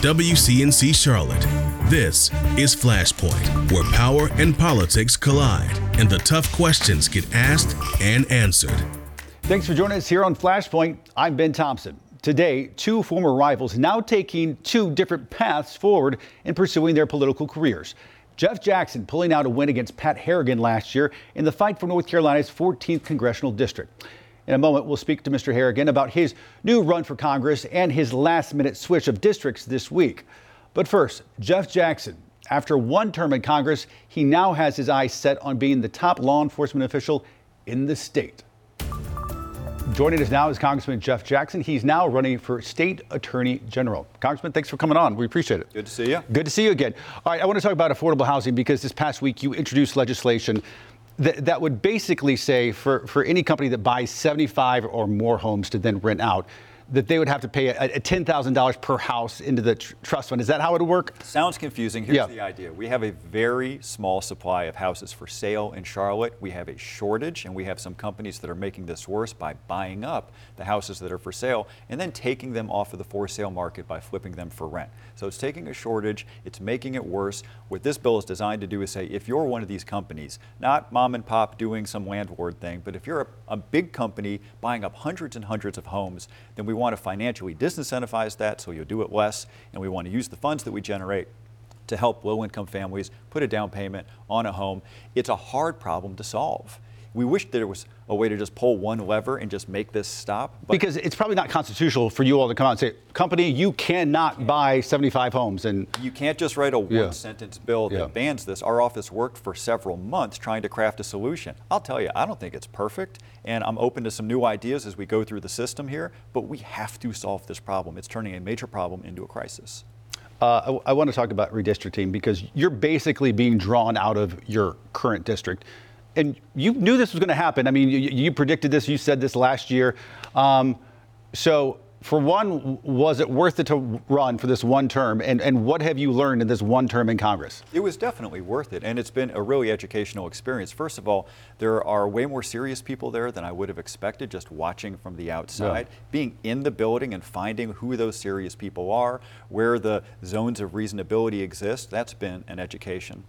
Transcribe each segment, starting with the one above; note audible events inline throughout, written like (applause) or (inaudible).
WCNC Charlotte. This is Flashpoint, where power and politics collide and the tough questions get asked and answered. Thanks for joining us here on Flashpoint. I'm Ben Thompson. Today, two former rivals now taking two different paths forward in pursuing their political careers. Jeff Jackson pulling out a win against Pat Harrigan last year in the fight for North Carolina's 14th congressional district. In a moment, we'll speak to Mr. Harrigan about his new run for Congress and his last minute switch of districts this week. But first, Jeff Jackson. After one term in Congress, he now has his eyes set on being the top law enforcement official in the state. Joining us now is Congressman Jeff Jackson. He's now running for State Attorney General. Congressman, thanks for coming on. We appreciate it. Good to see you. Good to see you again. All right, I want to talk about affordable housing because this past week you introduced legislation that, that would basically say for, for any company that buys 75 or more homes to then rent out, that they would have to pay a, a $10,000 per house into the tr- trust fund. Is that how it would work? Sounds confusing. Here's Yeah. the idea. We have a very small supply of houses for sale in Charlotte. We have a shortage, and we have some companies that are making this worse by buying up the houses that are for sale and then taking them off of the for sale market by flipping them for rent. So it's taking a shortage, it's making it worse. What this bill is designed to do is say if you're one of these companies, not mom and pop doing some landlord thing, but if you're a, a big company buying up hundreds and hundreds of homes, then we want to financially disincentivize that so you'll do it less, and we want to use the funds that we generate to help low income families put a down payment on a home. It's a hard problem to solve. We wish that there was a way to just pull one lever and just make this stop. But Because it's probably not constitutional for you all to come out and say, company, you cannot buy 75 homes. And you can't just write a Yeah. one sentence bill that Yeah. bans this. Our office worked for several months trying to craft a solution. I'll tell you, I don't think it's perfect, and I'm open to some new ideas as we go through the system here, but we have to solve this problem. It's turning a major problem into a crisis. Uh, I, I want to talk about redistricting because you're basically being drawn out of your current district. And you knew this was going to happen. I mean, you, you predicted this, you said this last year. Um, so, for one, was it worth it to run for this one term? And, and what have you learned in this one term in Congress? It was definitely worth it, and it's been a really educational experience. First of all, there are way more serious people there than I would have expected just watching from the outside. Being in the building and finding who those serious people are, where the zones of reasonability exist, that's been an education.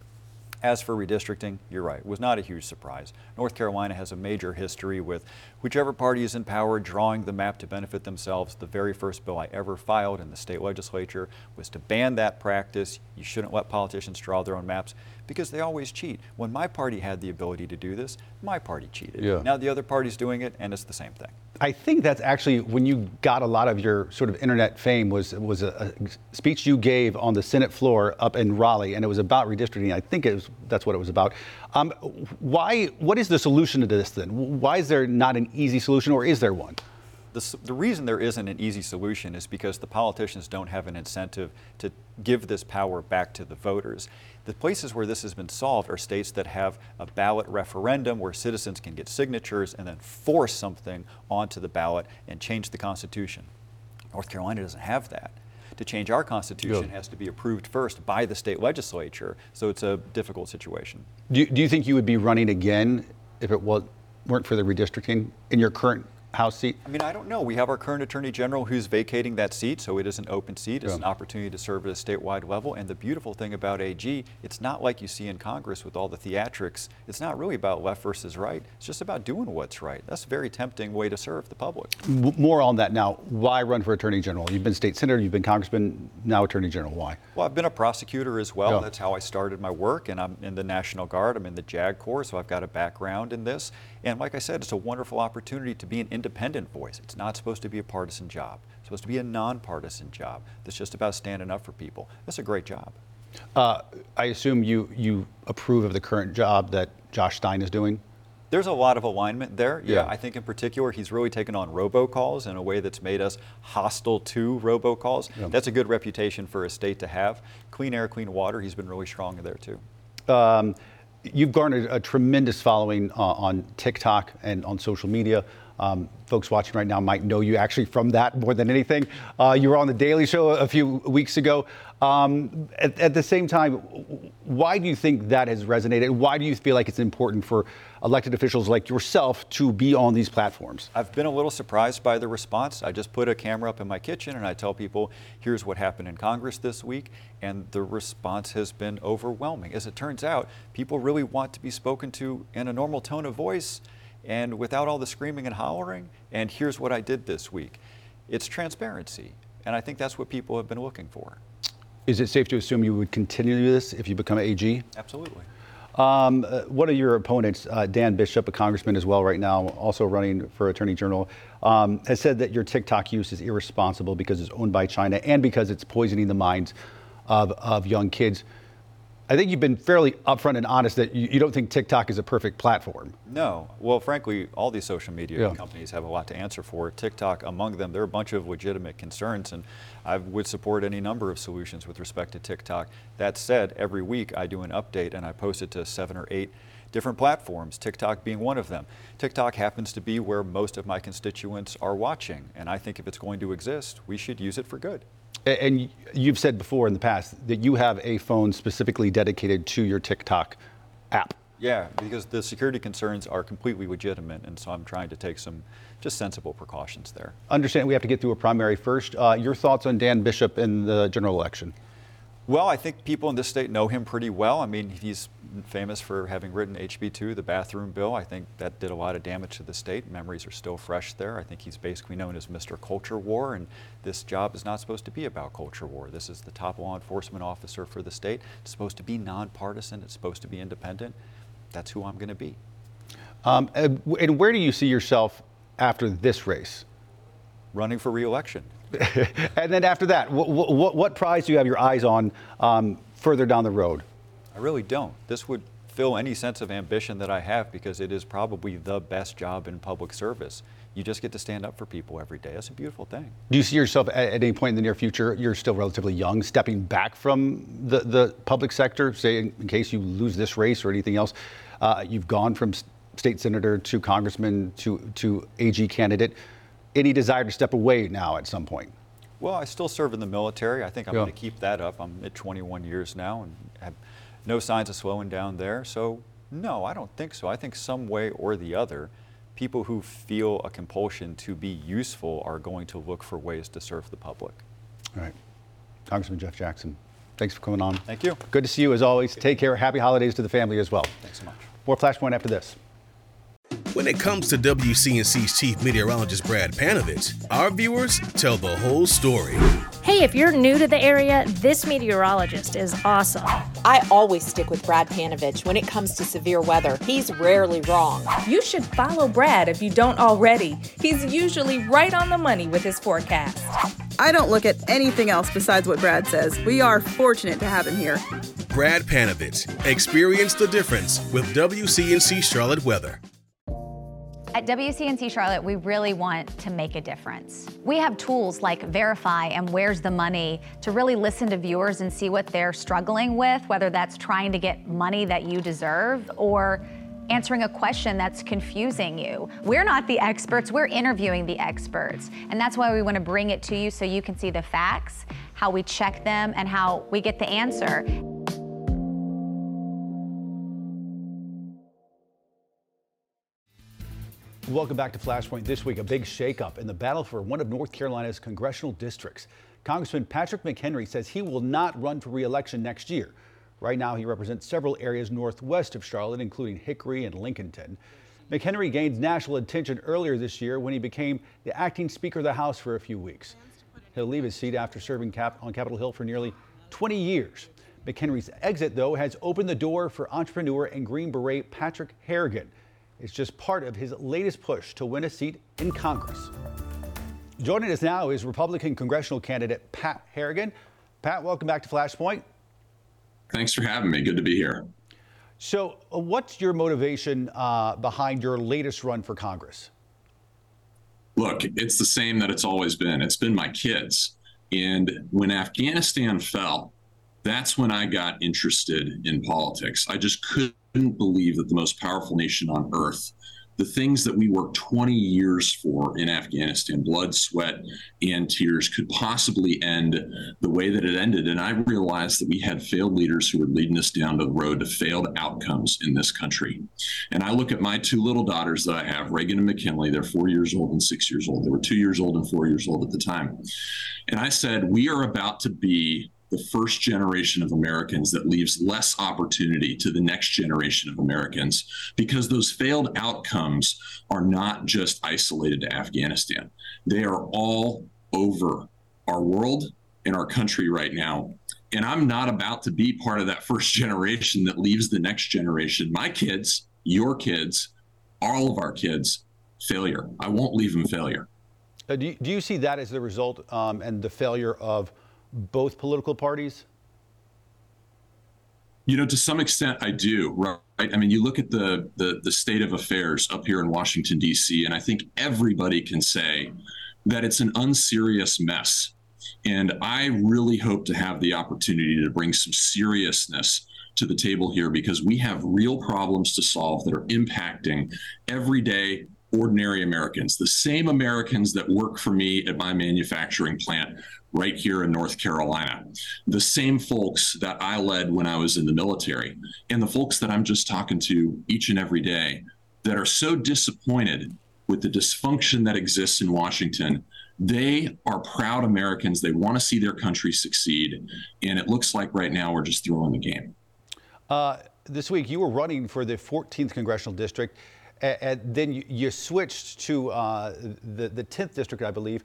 As for redistricting, you're right, it was not a huge surprise. North Carolina has a major history with whichever party is in power drawing the map to benefit themselves. The very first bill I ever filed in the state legislature was to ban that practice. You shouldn't let politicians draw their own maps because they always cheat. When my party had the ability to do this, my party cheated. Yeah. Now the other party's doing it, and it's the same thing. I think that's actually when you got a lot of your sort of internet fame was was a, a speech you gave on the Senate floor up in Raleigh, and it was about redistricting. I think it was, that's what it was about. Um, why? What is the solution to this then? Why is there not an easy solution, or is there one? The, the reason there isn't an easy solution is because the politicians don't have an incentive to give this power back to the voters. The places where this has been solved are states that have a ballot referendum where citizens can get signatures and then force something onto the ballot and change the Constitution. North Carolina doesn't have that. To change our Constitution Yeah. has to be approved first by the state legislature, so it's a difficult situation. Do you, do you think you would be running again if it was, weren't for the redistricting in your current House seat? I mean, I don't know. We have our current Attorney General who's vacating that seat, so it is an open seat. It's Yeah. an opportunity to serve at a statewide level. And the beautiful thing about AG, it's not like you see in Congress with all the theatrics. It's not really about left versus right. It's just about doing what's right. That's a very tempting way to serve the public. More on that now. Why run for Attorney General? You've been state senator, you've been congressman, now Attorney General. Why? Well, I've been a prosecutor as well. Yeah. That's how I started my work, and I'm in the National Guard. I'm in the JAG Corps, so I've got a background in this. And like I said, it's a wonderful opportunity to be an independent voice. It's not supposed to be a partisan job. It's supposed to be a nonpartisan job that's just about standing up for people. That's a great job. Uh, I assume you, you approve of the current job that Josh Stein is doing? There's a lot of alignment there. Yeah, Yeah. I think in particular he's really taken on robocalls in a way that's made us hostile to robocalls. Yeah. That's a good reputation for a state to have. Clean air, clean water, he's been really strong there too. Um, you've garnered a tremendous following uh, on TikTok and on social media. Um, folks watching right now might know you actually from that more than anything. Uh, you were on the Daily Show a few weeks ago. Um, at, at, the same time, why do you think that has resonated? Why do you feel like it's important for elected officials like yourself to be on these platforms? I've been a little surprised by the response. I just put a camera up in my kitchen and I tell people, here's what happened in Congress this week, and the response has been overwhelming. As it turns out, people really want to be spoken to in a normal tone of voice and without all the screaming and hollering. And here's what I did this week. It's transparency. And I think that's what people have been looking for. Is it safe to assume you would continue this if you become AG? Absolutely. Um, uh, one of your opponents, uh, Dan Bishop, a congressman as well right now, also running for Attorney General, um, has said that your TikTok use is irresponsible because it's owned by China and because it's poisoning the minds of, of young kids. I think you've been fairly upfront and honest that you, you, don't think TikTok is a perfect platform. No. Well, frankly, all these social media yeah. companies have a lot to answer for. TikTok, among them, there are a bunch of legitimate concerns, and I would support any number of solutions with respect to TikTok. That said, every week I do an update and I post it to seven or eight different platforms, TikTok being one of them. TikTok happens to be where most of my constituents are watching, and I think if it's going to exist, we should use it for good. And you've said before in the past that you have a phone specifically dedicated to your TikTok app. Yeah, because the security concerns are completely legitimate, and so I'm trying to take some just sensible precautions there. Understand we have to get through a primary first. Uh, your thoughts on Dan Bishop in the general election? Well, I think people in this state know him pretty well. I mean, he's famous for having written HB2, the bathroom bill. I think that did a lot of damage to the state. Memories are still fresh there. I think he's basically known as Mr. Culture War, and this job is not supposed to be about culture war. This is the top law enforcement officer for the state. It's supposed to be nonpartisan. It's supposed to be independent. That's who I'm going to be. Um, and where do you see yourself after this race? Running for reelection. (laughs) and then after that, what, what, what, prize do you have your eyes on um, further down the road? I really don't. This would fill any sense of ambition that I have because it is probably the best job in public service. You just get to stand up for people every day. That's a beautiful thing. Do you see yourself at, any point in the near future, you're still relatively young, stepping back from the, the public sector, say in, in case you lose this race or anything else? Uh, you've gone from state senator to congressman to, to AG candidate any desire to step away now at some point? Well, I still serve in the military. I think I'm yeah. going to keep that up. I'm at 21 years now and have no signs of slowing down there. So, no, I don't think so. I think some way or the other, people who feel a compulsion to be useful are going to look for ways to serve the public. All right. Congressman Jeff Jackson, thanks for coming on. Thank you. Good to see you as always. Take care. Happy holidays to the family as well. Thanks so much. More Flashpoint after this. When it comes to WCNC's chief meteorologist Brad Panovich, our viewers tell the whole story. Hey, if you're new to the area, this meteorologist is awesome. I always stick with Brad Panovich when it comes to severe weather. He's rarely wrong. You should follow Brad if you don't already. He's usually right on the money with his forecast. I don't look at anything else besides what Brad says. We are fortunate to have him here. Brad Panovich. Experience the difference with WCNC Charlotte Weather. At WCNC Charlotte, we really want to make a difference. We have tools like Verify and Where's the Money to really listen to viewers and see what they're struggling with, whether that's trying to get money that you deserve or answering a question that's confusing you. We're not the experts, we're interviewing the experts. And that's why we want to bring it to you so you can see the facts, how we check them, and how we get the answer. Welcome back to Flashpoint. This week, a big shakeup in the battle for one of North Carolina's congressional districts. Congressman Patrick McHenry says he will not run for re-election next year. Right now, he represents several areas northwest of Charlotte, including Hickory and Lincolnton. McHenry gained national attention earlier this year when he became the acting Speaker of the House for a few weeks. He'll leave his seat after serving Cap on Capitol Hill for nearly 20 years. McHenry's exit, though, has opened the door for entrepreneur and Green Beret Patrick Harrigan. It's just part of his latest push to win a seat in Congress. Joining us now is Republican congressional candidate Pat Harrigan. Pat, welcome back to Flashpoint. Thanks for having me. Good to be here. So, uh, what's your motivation uh, behind your latest run for Congress? Look, it's the same that it's always been. It's been my kids. And when Afghanistan fell, that's when I got interested in politics. I just couldn't believe that the most powerful nation on earth the things that we worked 20 years for in Afghanistan, blood, sweat, and tears, could possibly end the way that it ended. And I realized that we had failed leaders who were leading us down the road to failed outcomes in this country. And I look at my two little daughters that I have, Reagan and McKinley, they're four years old and six years old. They were two years old and four years old at the time. And I said, We are about to be the first generation of Americans that leaves less opportunity to the next generation of Americans because those failed outcomes are not just isolated to Afghanistan. They are all over our world and our country right now. And I'm not about to be part of that first (laughs) generation that leaves the next generation, my kids, your kids, all of our kids, failure. I won't leave them failure. Uh, do, you, do you see that as the result um, and the failure of both political parties? You know, to some extent, I do. Right? I mean, you look at the, the the state of affairs up here in Washington D.C., and I think everybody can say that it's an unserious mess. And I really hope to have the opportunity to bring some seriousness to the table here because we have real problems to solve that are impacting everyday ordinary Americans, the same Americans that work for me at my manufacturing plant right here in North Carolina. The same folks that I led when I was in the military, and the folks that I'm just talking to each and every day that are so disappointed with the dysfunction that exists in Washington. They are proud Americans. They want to see their country succeed. And it looks like right now we're just throwing the game. Uh, this week, you were running for the 14th congressional district, and, and then you, you, switched to uh, the, the 10th district, I believe.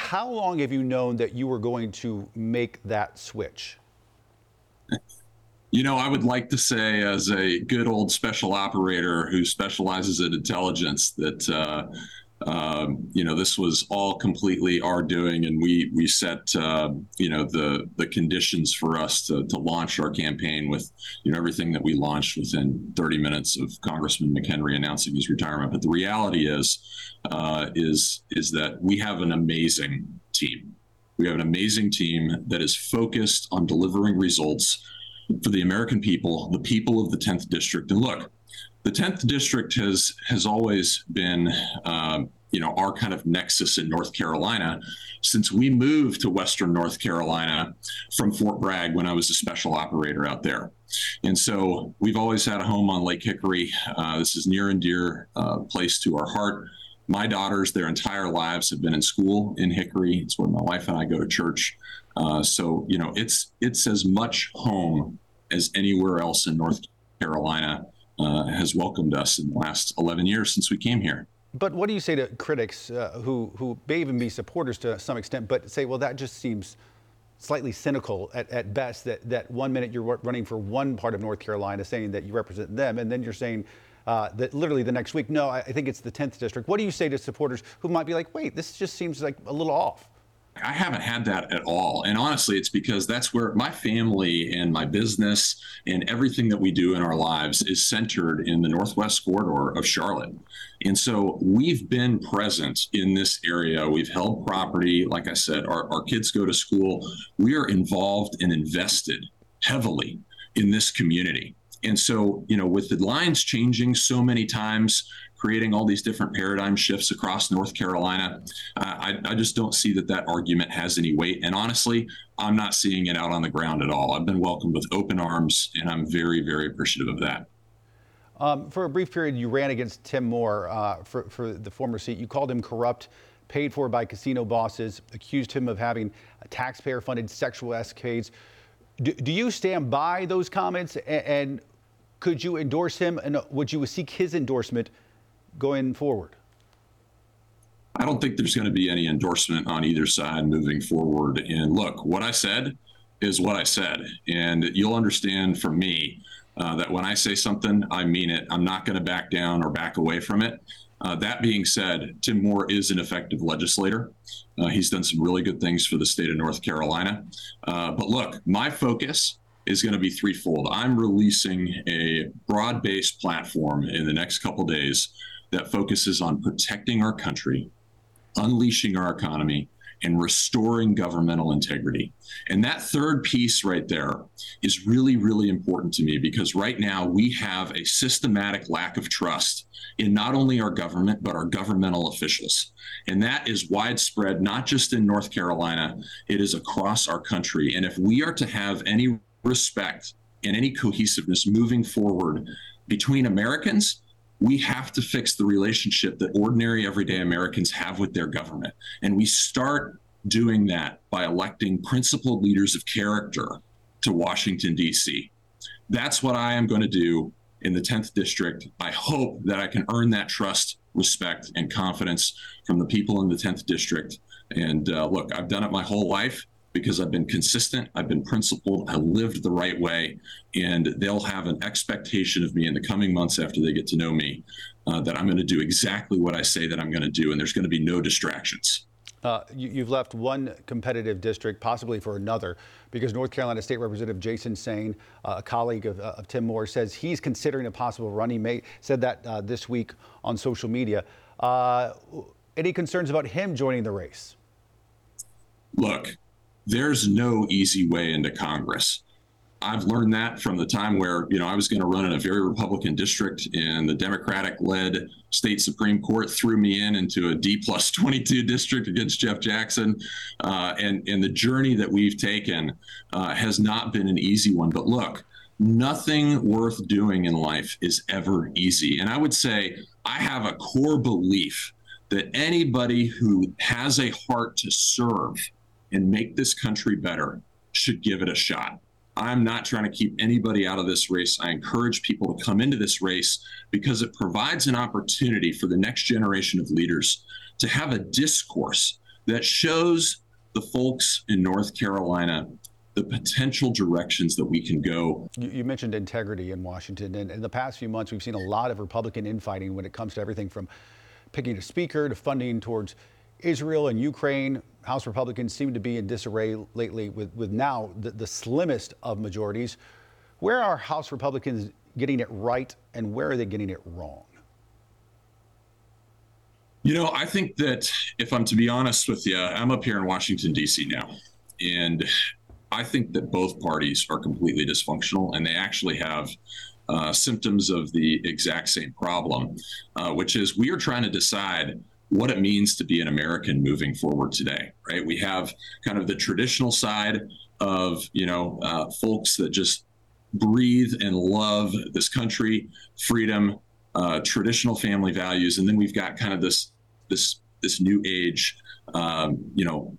How long have you known that you were going to make that switch? You know, I would like to say, as a good old special operator who specializes in intelligence, that uh, um, you know this was all completely our doing, and we we set uh, you know the the conditions for us to, to launch our campaign with you know everything that we launched within 30 minutes of Congressman McHenry announcing his retirement. But the reality is uh, is is that we have an amazing team. We have an amazing team that is focused on delivering results for the American people, the people of the 10th district. And look, the 10th district has has always been uh, you know our kind of nexus in North Carolina since we moved to Western North Carolina from Fort Bragg when I was a special operator out there. And so we've always had a home on Lake Hickory. Uh, this is near and dear uh, place to our heart. My daughters, their entire lives have been in school in Hickory. It's where my wife and I go to church. Uh, so you know, it's it's as much home as anywhere else in North Carolina uh, has welcomed us in the last 11 years since we came here. But what do you say to critics uh, who who may even be supporters to some extent, but say, well, that just seems slightly cynical at, at best. That that one minute you're running for one part of North Carolina, saying that you represent them, and then you're saying. Uh, that literally the next week, no, I, I think it's the 10th district. What do you say to supporters who might be like, wait, this just seems like a little off? I haven't had that at all. And honestly, it's because that's where my family and my business and everything that we do in our lives is centered in the Northwest corridor of Charlotte. And so we've been present in this area. We've held property. Like I said, our, our kids go to school. We are involved and invested heavily in this community. And so, you know, with the lines changing so many times, creating all these different paradigm shifts across North Carolina. I, I, just don't see that that argument has any weight. And honestly, I'm not seeing it out on the ground at all. I've been welcomed with open arms, and I'm very, very appreciative of that. Um, for a brief period, you ran against Tim Moore uh, for, for the former seat. You called him corrupt, paid for by casino bosses, accused him of having taxpayer funded sexual escapades. Do, do, you stand by those comments and, and could you endorse him and would you seek his endorsement going forward? I don't think there's going to be any endorsement on either side moving forward. And look, what I said is what I said. And you'll understand from me uh, that when I say something, I mean it. I'm not going to back down or back away from it. Uh, that being said, Tim Moore is an effective legislator. Uh, he's done some really good things for the state of North Carolina. Uh, but look, my focus is going to be threefold. I'm releasing a broad based platform in the next couple days that focuses on protecting our country, unleashing our economy, and restoring governmental integrity. And that third piece right there is really, really important to me because right now we have a systematic lack of trust in not only our government, but our governmental officials. And that is widespread, not just in North Carolina, it is across our country. And if we are to have any respect and any cohesiveness moving forward between Americans, we have to fix the relationship that ordinary everyday Americans have with their government. And we start doing that by electing principled leaders of character to Washington, D.C. That's what I am going to do in the 10th district. I hope that I can earn that trust, respect, and confidence from the people in the 10th district. And uh, look, I've done it my whole life because I've been consistent, I've been principled, I lived the right way, and they'll have an expectation of me in the coming months after they get to know me uh, that I'm going to do exactly what I say that I'm going to do, and there's going to be no distractions. Uh, you, have left one competitive district, possibly for another, because North Carolina State Representative Jason Saine, uh, a colleague of, uh, of, Tim Moore, says he's considering a possible run. He may, said that uh, this week on social media. Uh, any concerns about him joining the race? Look, there's no easy way into Congress. I've learned that from the time where, you know, I was going to run in a very Republican district and the Democratic led state Supreme Court threw me in into a D plus (laughs) 22 district against Jeff Jackson. Uh, and, and the journey that we've taken uh, has not been an easy one. But look, nothing worth doing in life is ever easy. And I would say I have a core belief that anybody who has a heart to serve and make this country better should give it a shot. I'm not trying to keep anybody out of this race. I encourage people to come into this race because it provides an opportunity for the next generation of leaders to have a discourse that shows the folks in North Carolina the potential directions that we can go. You, mentioned integrity in Washington, and in the past few months, we've seen a lot of Republican infighting when it comes to everything from picking a speaker to funding towards Israel and Ukraine. House Republicans seem to be in disarray lately with, with now the, the slimmest of majorities. Where are House Republicans getting it right and where are they getting it wrong? You know, I think that if I'm to be honest with you, I'm up here in Washington, D.C. now. And I think that both parties are completely dysfunctional and they actually have uh, symptoms of the exact same problem, uh, which is we are trying to decide what it means to be an American moving forward today, right? We have kind of the traditional side of, you know, uh, folks that just breathe and love this country, freedom, uh, traditional family values, and then we've got kind of this this this new age, um, you know,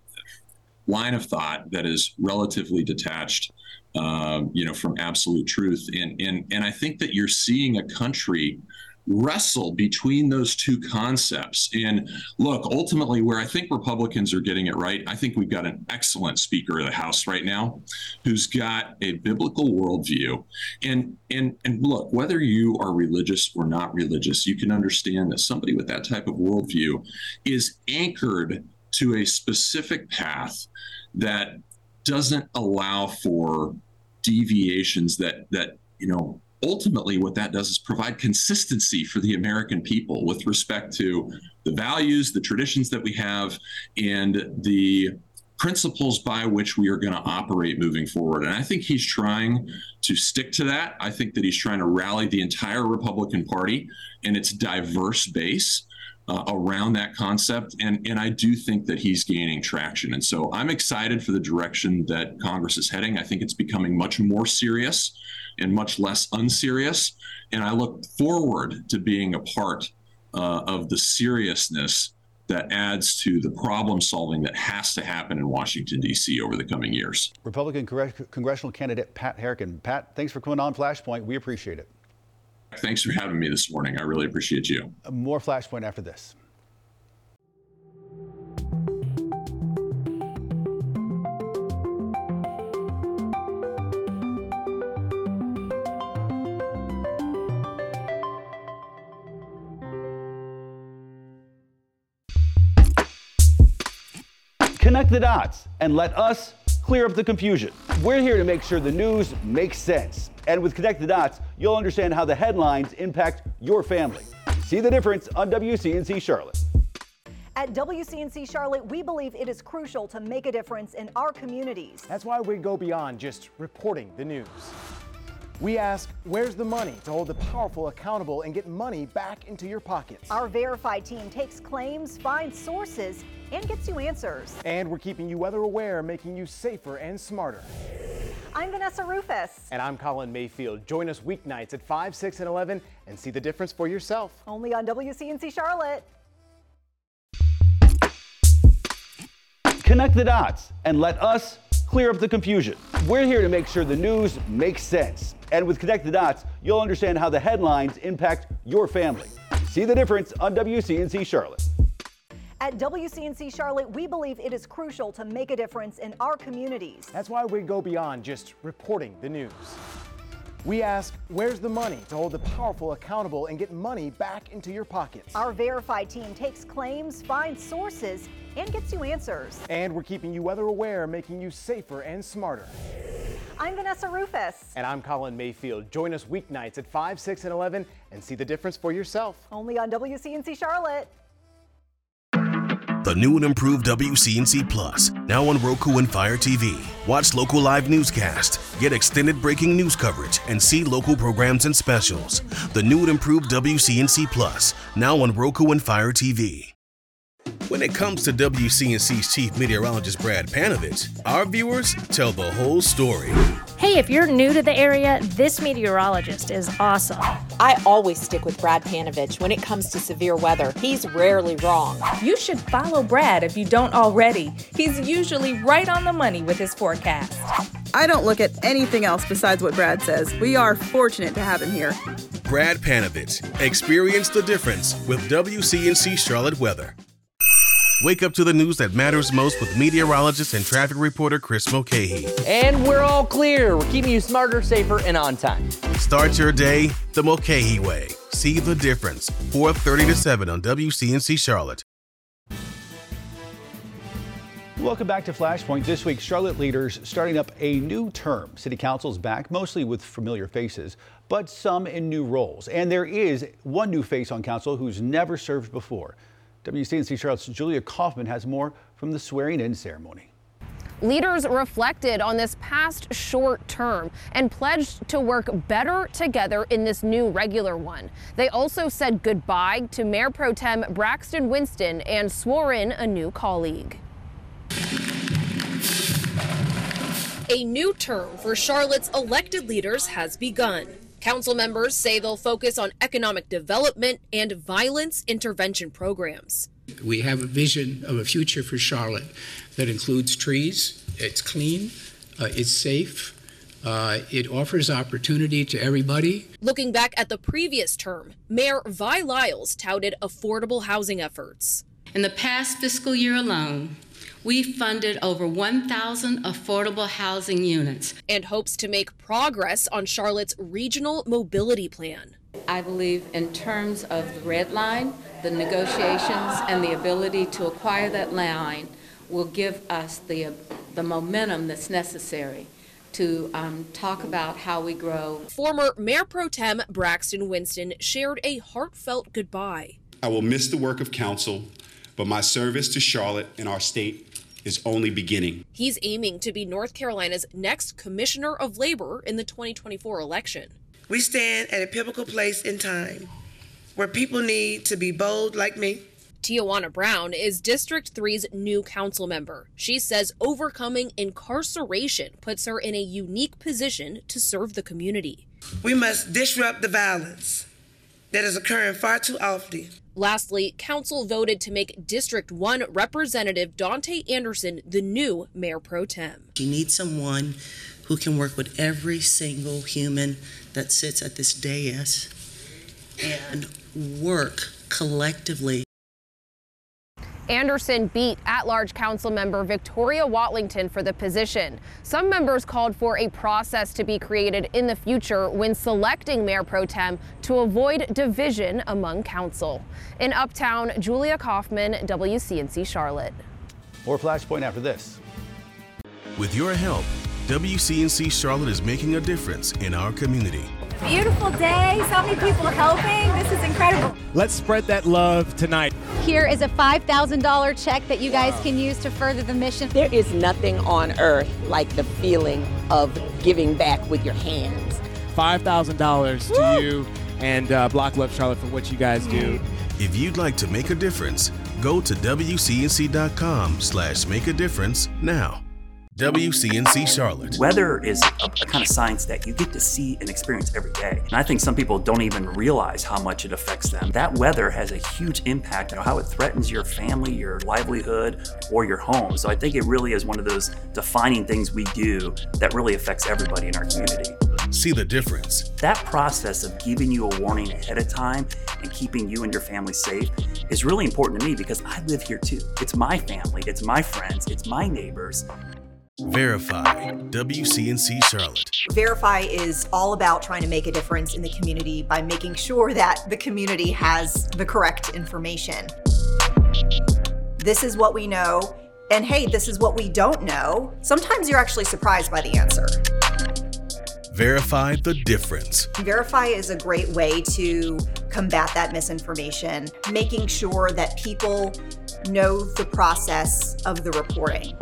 line of thought that is relatively detached, um, you know, from absolute truth. And and and I think that you're seeing a country wrestle between those two concepts. And look, ultimately, where I think Republicans are getting it right, I think we've got an excellent Speaker of the House right now who's got a biblical worldview. And and and look, whether you are religious or not religious, you can understand that somebody with that type of worldview is anchored to a specific path that doesn't allow for deviations that that you know ultimately what that does is provide consistency for the American people with respect to the values, the traditions that we have, and the principles by which we are going to operate moving forward. And I think he's trying to stick to that. I think that he's trying to rally the entire Republican Party and its diverse base. Uh, around that concept, and and I do think that he's gaining traction, and so I'm excited for the direction that Congress is heading. I think it's becoming much more serious and much less unserious. And I look forward to being a part uh, of the seriousness that adds to the problem solving that has to happen in Washington, D.C. over the coming years. Republican congressional candidate Pat Harrigan. Pat, thanks for coming on Flashpoint. We appreciate it. Thanks for having me this morning. I really appreciate you. More Flashpoint after this. The dots and let us clear up the confusion. We're here to make sure the news makes sense. And with Connect the Dots, you'll understand how the headlines impact your family. See the difference on WCNC Charlotte. At WCNC Charlotte, we believe it is crucial to make a difference in our communities. That's why we go beyond just reporting the news. We ask, where's the money to hold the powerful accountable and get money back into your pockets? Our Verify team takes claims, finds sources, and gets you answers. And we're keeping you weather aware, making you safer and smarter. I'm Vanessa Ruffes. And I'm Colin Mayfield. Join us weeknights at 5, 6, and 11 and see the difference for yourself. Only on WCNC Charlotte. Connect the dots and let us clear up the confusion. We're here to make sure the news makes sense. And with Connect the Dots, you'll understand how the headlines impact your family. See the difference on WCNC Charlotte. At WCNC Charlotte, we believe it is crucial to make a difference in our communities. That's why we go beyond just reporting the news. We ask, where's the money to hold the powerful accountable and get money back into your pockets? Our Verify team takes claims, finds sources, and gets you answers. And we're keeping you weather aware, making you safer and smarter. I'm Vanessa Ruffes. And I'm Colin Mayfield. Join us weeknights at 5, 6, and 11 and see the difference for yourself. Only on WCNC Charlotte. The new and improved WCNC Plus, now on Roku and Fire TV. Watch local live newscast, get extended breaking news coverage, and see local programs and specials. The new and improved WCNC Plus, now on Roku and Fire TV. When it comes to WCNC's chief meteorologist Brad Panovich, our viewers tell the whole story. Hey, if you're new to the area, this meteorologist is awesome. I always stick with Brad Panovich when it comes to severe weather. He's rarely wrong. You should follow Brad if you don't already. He's usually right on the money with his forecast. I don't look at anything else besides what Brad says. We are fortunate to have him here. Brad Panovich. Experience the difference with WCNC Charlotte weather. Wake up to the news that matters most with meteorologist and traffic reporter Chris Mulcahy. And we're all clear. We're keeping you smarter, safer, and on time. Start your day the Mulcahy way. See the difference. 4:30 to 7 on WCNC Charlotte. Welcome back to Flashpoint. This week, Charlotte leaders starting up a new term. City Council's back, mostly with familiar faces, but some in new roles. And there is one new face on council who's never served before. WCNC Charlotte's Julia Kaufman has more from the swearing in ceremony. Leaders reflected on this past short term and pledged to work better together in this new regular one. They also said goodbye to Mayor Pro Tem Braxton Winston and swore in a new colleague. A new term for Charlotte's elected leaders has begun. Council members say they'll focus on economic development and violence intervention programs. We have a vision of a future for Charlotte that includes trees, it's clean, uh, it's safe, uh, it offers opportunity to everybody. Looking back at the previous term, Mayor Vi Lyles touted affordable housing efforts. In the past fiscal year alone, we funded over 1,000 affordable housing units and hopes to make progress on Charlotte's regional mobility plan. I believe, in terms of the red line, the negotiations and the ability to acquire that line will give us the, the momentum that's necessary to um, talk about how we grow. Former Mayor Pro Tem Braxton Winston shared a heartfelt goodbye. I will miss the work of council, but my service to Charlotte and our state is only beginning. He's aiming to be North Carolina's next Commissioner of Labor in the 2024 election. We stand at a pivotal place in time where people need to be bold like me. Tiawana Brown is District 3's new council member. She says overcoming incarceration puts her in a unique position to serve the community. We must disrupt the violence that is occurring far too often. Lastly, Council voted to make District 1 Representative Dante Anderson the new Mayor Pro Tem. You need someone who can work with every single human that sits at this dais and work collectively. Anderson beat at large council member Victoria Watlington for the position. Some members called for a process to be created in the future when selecting Mayor Pro Tem to avoid division among council. In Uptown, Julia Kaufman, WCNC Charlotte. More Flashpoint after this. With your help, WCNC Charlotte is making a difference in our community. Beautiful day, so many people helping. This is incredible. Let's spread that love tonight. Here is a $5,000 check that you guys can use to further the mission. There is nothing on earth like the feeling of giving back with your hands. $5,000 to you and uh, Block Love Charlotte for what you guys do. If you'd like to make a difference, go to WCNC.com slash make a difference now. WCNC Charlotte. Weather is a, a, kind of science that you get to see and experience every day. And I think some people don't even realize how much it affects them. That weather has a huge impact on how it threatens your family, your livelihood, or your home. So I think it really is one of those defining things we do that really affects everybody in our community. See the difference. That process of giving you a warning ahead of time and keeping you and your family safe is really important to me because I live here too. It's my family, it's my friends, it's my neighbors. Verify WCNC Charlotte. Verify is all about trying to make a difference in the community by making sure that the community has the correct information. This is what we know, and hey, this is what we don't know. Sometimes you're actually surprised by the answer. Verify the difference. Verify is a great way to combat that misinformation, making sure that people know the process of the reporting.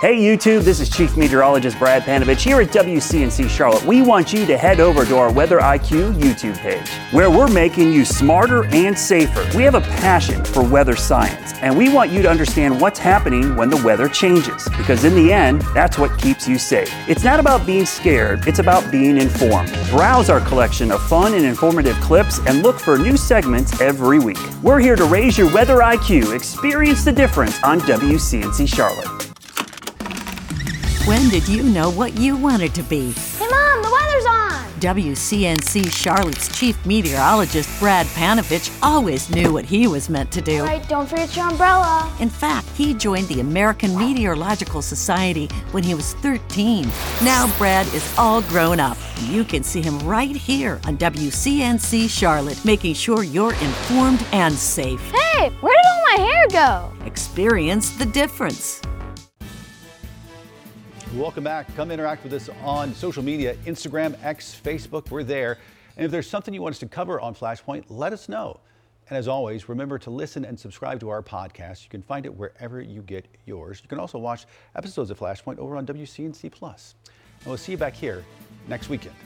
Hey YouTube, this is Chief Meteorologist Brad Panovich here at WCNC Charlotte. We want you to head over to our Weather IQ YouTube page, where we're making you smarter and safer. We have a passion for weather science, and we want you to understand what's happening when the weather changes, because in the end, that's what keeps you safe. It's not about being scared, it's about being informed. Browse our collection of fun and informative clips and look for new segments every week. We're here to raise your weather IQ. Experience the difference on WCNC Charlotte. When did you know what you wanted to be? Hey, Mom, the weather's on! WCNC Charlotte's chief meteorologist, Brad Panovich, always knew what he was meant to do. All right, don't forget your umbrella. In fact, he joined the American Meteorological Society when he was 13. Now Brad is all grown up. You can see him right here on WCNC Charlotte, making sure you're informed and safe. Hey, where did all my hair go? Experience the difference. Welcome back. Come interact with us on social media Instagram, X, Facebook. We're there. And if there's something you want us to cover on Flashpoint, let us know. And as always, remember to listen and subscribe to our podcast. You can find it wherever you get yours. You can also watch episodes of Flashpoint over on WCNC Plus. And we'll see you back here next weekend.